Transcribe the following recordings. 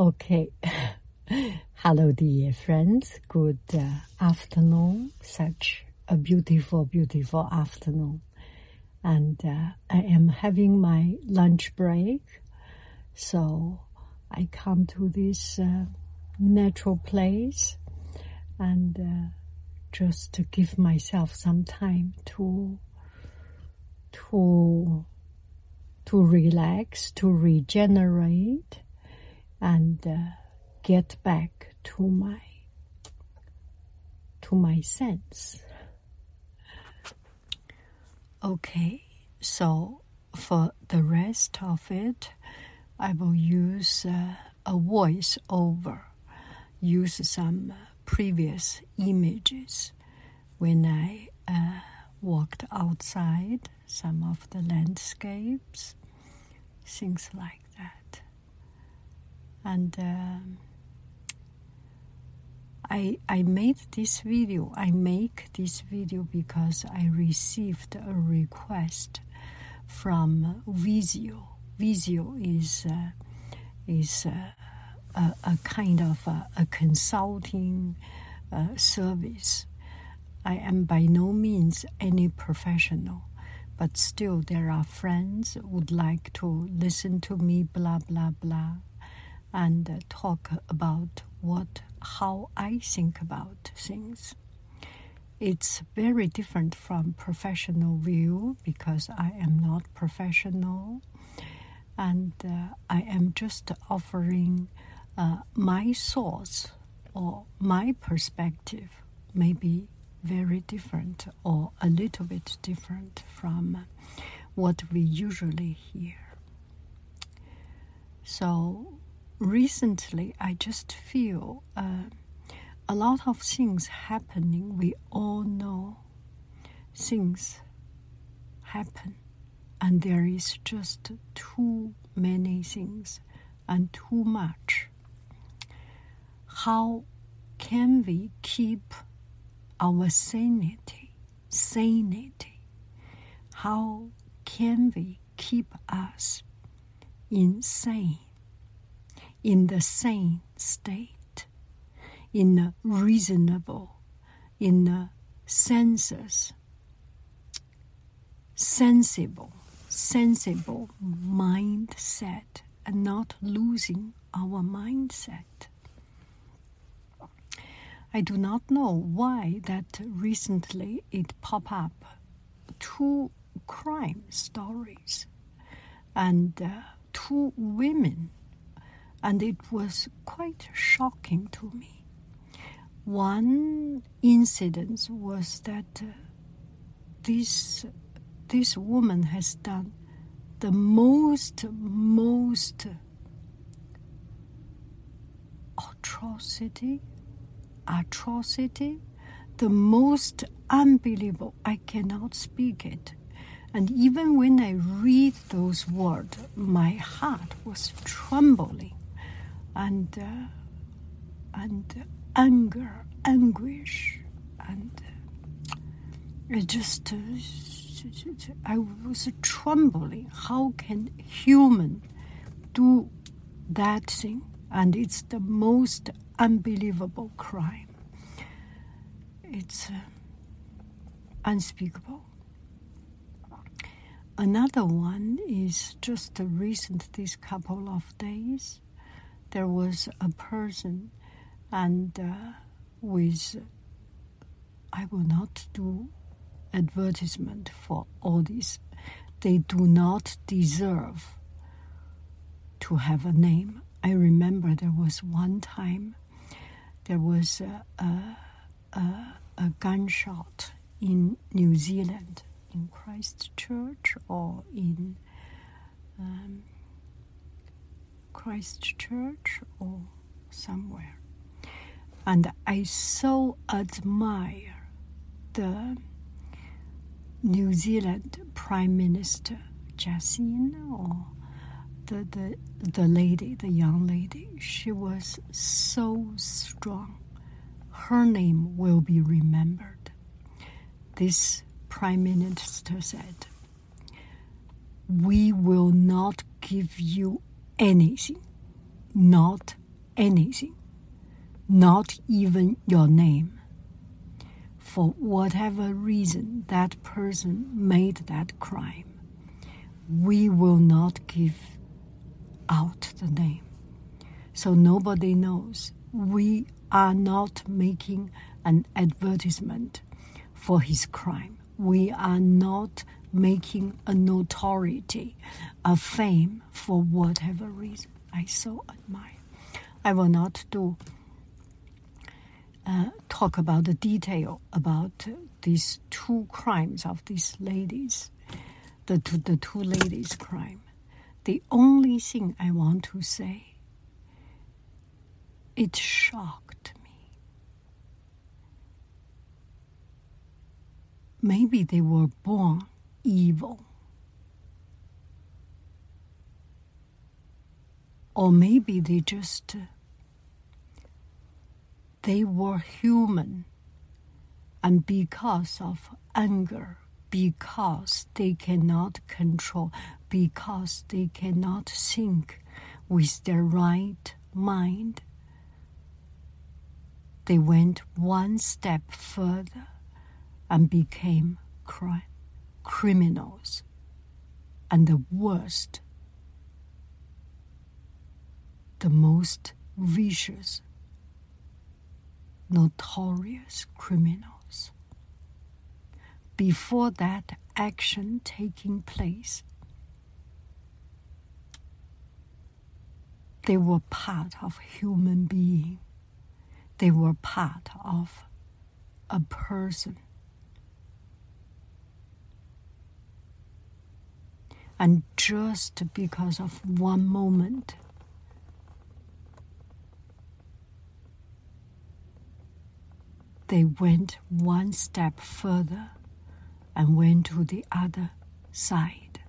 Okay. Hello, dear friends. Good uh, afternoon. Such a beautiful, beautiful afternoon. And uh, I am having my lunch break. So I come to this uh, natural place and uh, just to give myself some time to to to relax, to regenerate, and uh, get back to my to my sense. Okay, so for the rest of it, I will use uh, a voice over, use some previous images when I uh, walked outside, some of the landscapes, things like. And um, I, I made this video. I make this video because I received a request from Visio. Visio is uh, is uh, a, a, kind of a, a consulting uh, service. I am by no means any professional, but still there are friends would like to listen to me blah blah blah and talk about what how I think about things. It's very different from professional view because I am not professional and uh, I am just offering uh, my thoughts or my perspective, maybe very different or a little bit different from what we usually hear. So recently, I just feel uh, a lot of things happening. We all know things happen and there is just too many things and too much. How can we keep our sanity? Sanity. How can we keep us insane, in the sane state, in the reasonable, in the senses, sensible sensible mindset and not losing our mindset. I do not know why that recently it popped up two crime stories and uh, two women, and it was quite shocking to me. One incident was that uh, this this woman has done the most, most atrocity, atrocity, the most unbelievable. I cannot speak it. And even when I read those words, my heart was trembling and, uh, and anger, anguish, and uh, just. Uh, I was trembling. How can human do that thing? And it's the most unbelievable crime. It's uh, unspeakable. Another one is just recent, this couple of days, there was a person, and uh, with, I will not do advertisement for all these. They do not deserve to have a name. I remember there was one time there was a, a, a, a gunshot in New Zealand, in Christchurch or in um, Christchurch or somewhere. And I so admire the New Zealand Prime Minister Jacinda or the, the the lady, the young lady, she was so strong. Her name will be remembered. This Prime Minister said, We will not give you anything, not anything, not even your name. For whatever reason that person made that crime, we will not give out the name. So nobody knows. We are not making an advertisement for his crime. We are not making a notoriety, a fame for whatever reason. I so admire. I will not do uh, talk about the detail about these two crimes of these ladies, the two, the two ladies' crime. The only thing I want to say, it shocked me. Maybe they were born evil. Or maybe they just they were human and because of anger because they cannot control because they cannot think with their right mind they went one step further and became crime criminals and the worst, the most vicious, notorious criminals. Before that action taking place, they were part of human being. They were part of a person And just because of one moment, they went one step further and went to the other side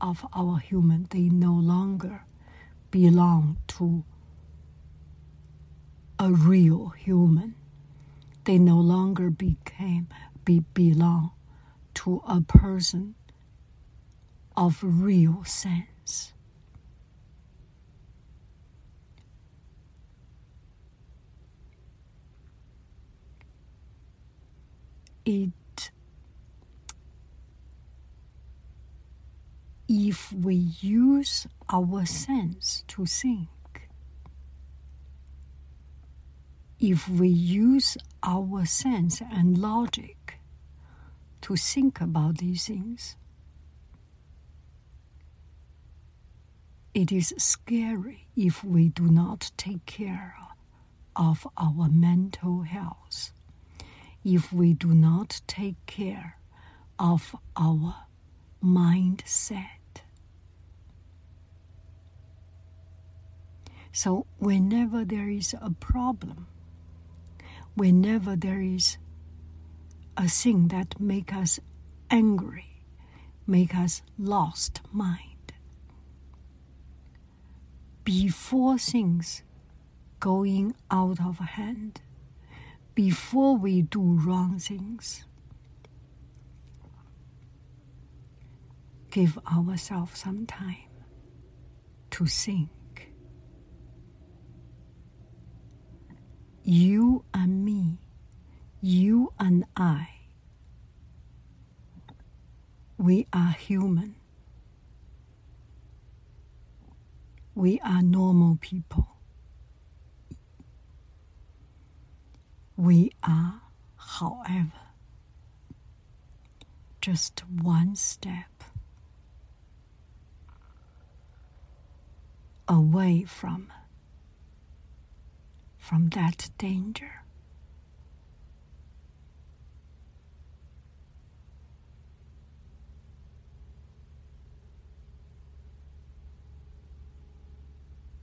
of our human. They no longer belong to a real human. They no longer became be, belong to a person of real sense. It if we use our sense to think, if we use our sense and logic to think about these things, It is scary if we do not take care of our mental health, if we do not take care of our mindset. So, whenever there is a problem, whenever there is a thing that make us angry, make us lost mind, before things going out of hand, before we do wrong things. Give ourselves some time to think. You and me, you and I, we are human. We are normal people. We are, however, just one step away from, from that danger.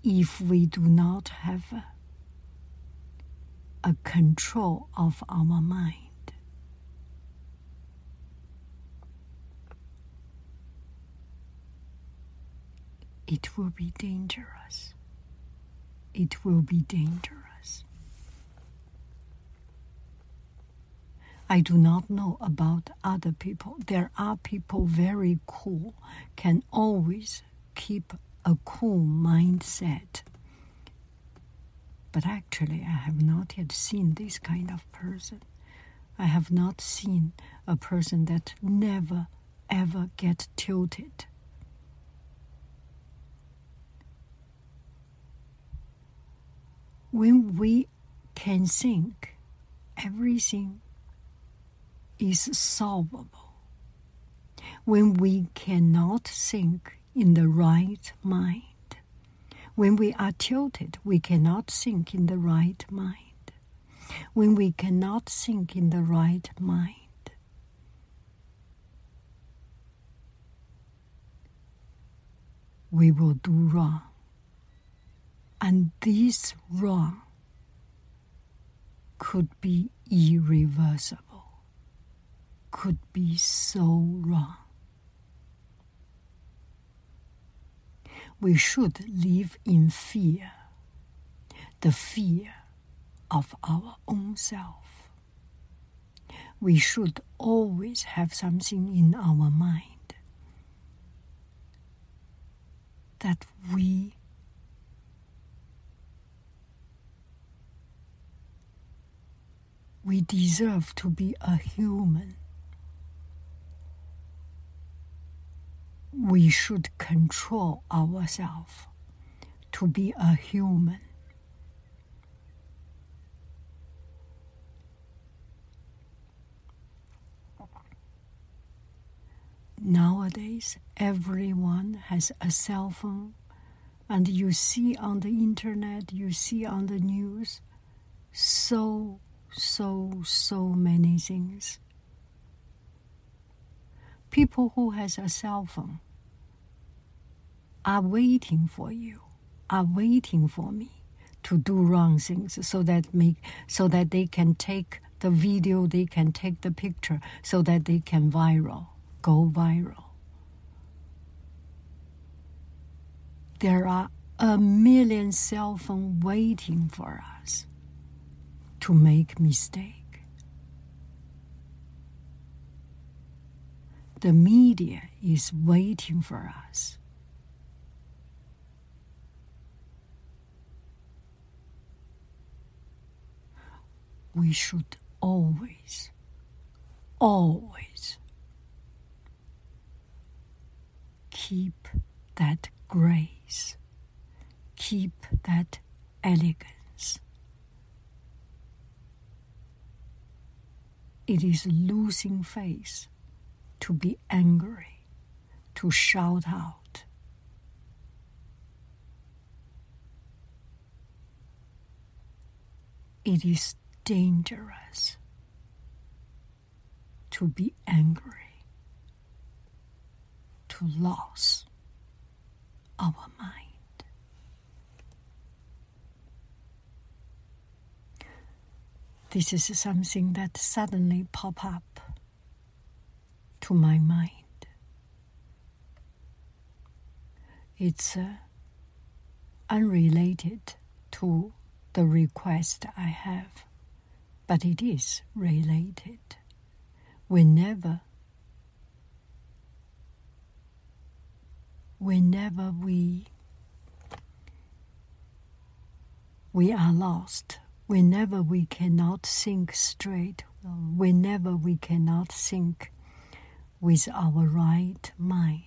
If we do not have a, control of our mind. It will be dangerous. It will be dangerous. I do not know about other people. There are people very cool, can always keep a cool mindset But actually, I have not yet seen this kind of person. I have not seen a person that never ever get tilted. When we can think, everything is solvable. When we cannot think in the right mind, when we are tilted, we cannot think in the right mind. When we cannot think in the right mind, we will do wrong. And this wrong could be irreversible, could be so wrong. We should live in fear, the fear of our own self. We should always have something in our mind that we we deserve to be a human. We should control ourselves to be a human. Nowadays, everyone has a cell phone, and you see on the internet, you see on the news, so, so, so many things. People who has a cell phone are waiting for you, are waiting for me to do wrong things so that make so that they can take the video, they can take the picture, so that they can viral go viral. There are a million cell phones waiting for us to make mistake. The media is waiting for us. We should always, always keep that grace, keep that elegance. It is losing face to be angry, to shout out. It is dangerous to be angry to lose our mind. This is something that suddenly pop up to my mind. It's uh, unrelated to the request I have, but it is related. Whenever whenever we we are lost, whenever we cannot think straight, whenever we cannot think with our right mind,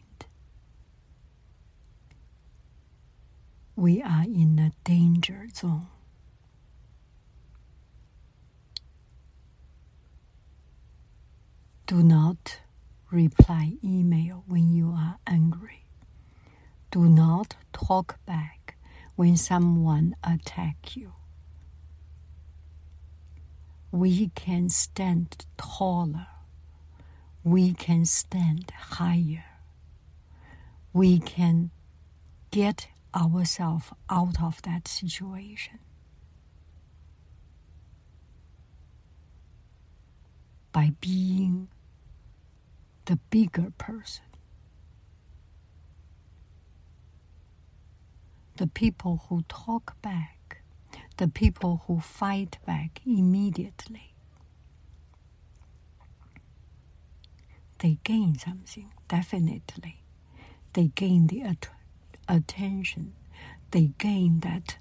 we are in a danger zone. Do not reply email when you are angry. Do not talk back when someone attack you. We can stand taller. We can stand higher. We can get ourselves out of that situation. By being the bigger person. the people who talk back, the people who fight back immediately. They gain something, definitely. They gain the at- attention. They gain that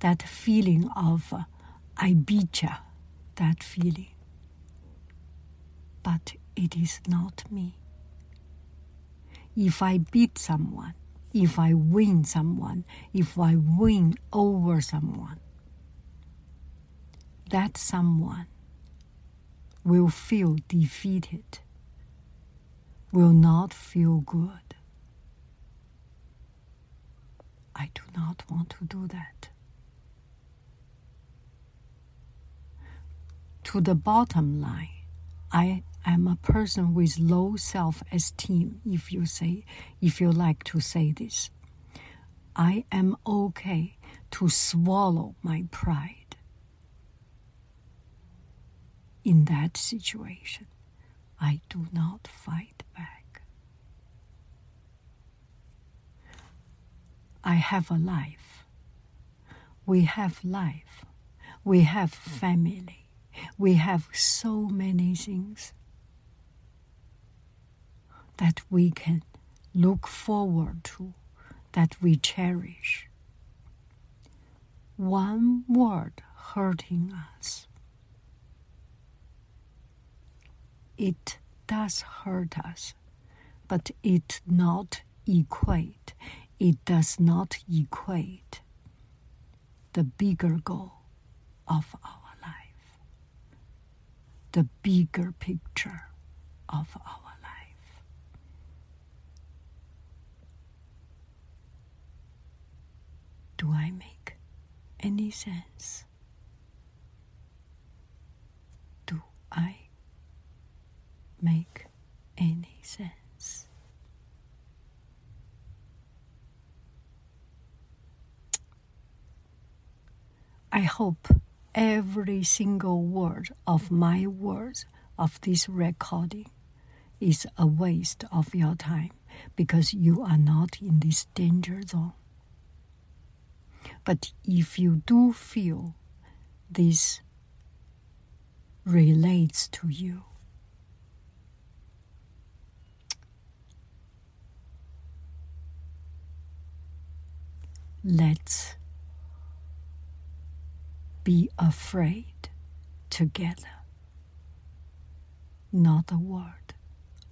that feeling of uh, I beat ya, that feeling. But it is not me. If I beat someone, if I win someone, if I win over someone, that someone will feel defeated, will not feel good. I do not want to do that. To the bottom line, I am a person with low self esteem, if you say, if you like to say this. I am okay to swallow my pride. In that situation, I do not fight back. I have a life. We have life. We have family. We have so many things that we can look forward to, that we cherish. One word hurting us, it does hurt us, but it not equate. It does not equate the bigger goal of our life, the bigger picture of our life. Do I make any sense? Do I make any sense? I hope every single word of my words of this recording is a waste of your time because you are not in this danger zone. But if you do feel this relates to you, let's be afraid together, not a word,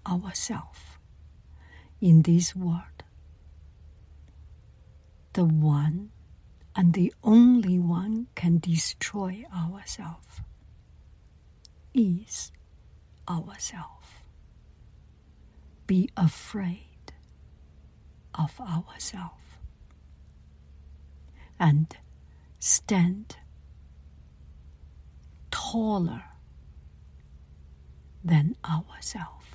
ourself in this world, the one and the only one can destroy ourselves is ourself. Be afraid of ourself and stand taller than ourselves.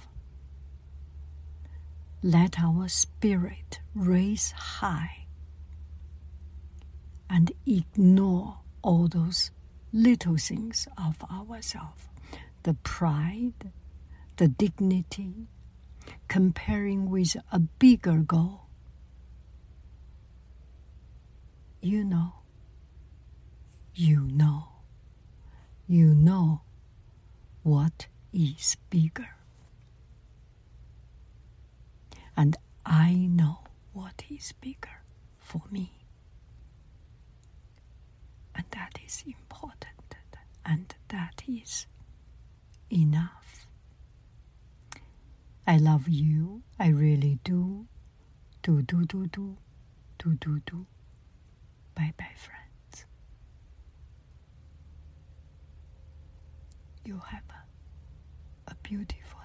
Let our spirit raise high and ignore all those little things of ourselves the pride, the dignity, comparing with a bigger goal. You know, you know, you know what is bigger. And I know what is bigger for me. And that is important. And that is enough. I love you. I really do. Do, do, do, do. Do, do, do. Bye bye, friends. You have a, beautiful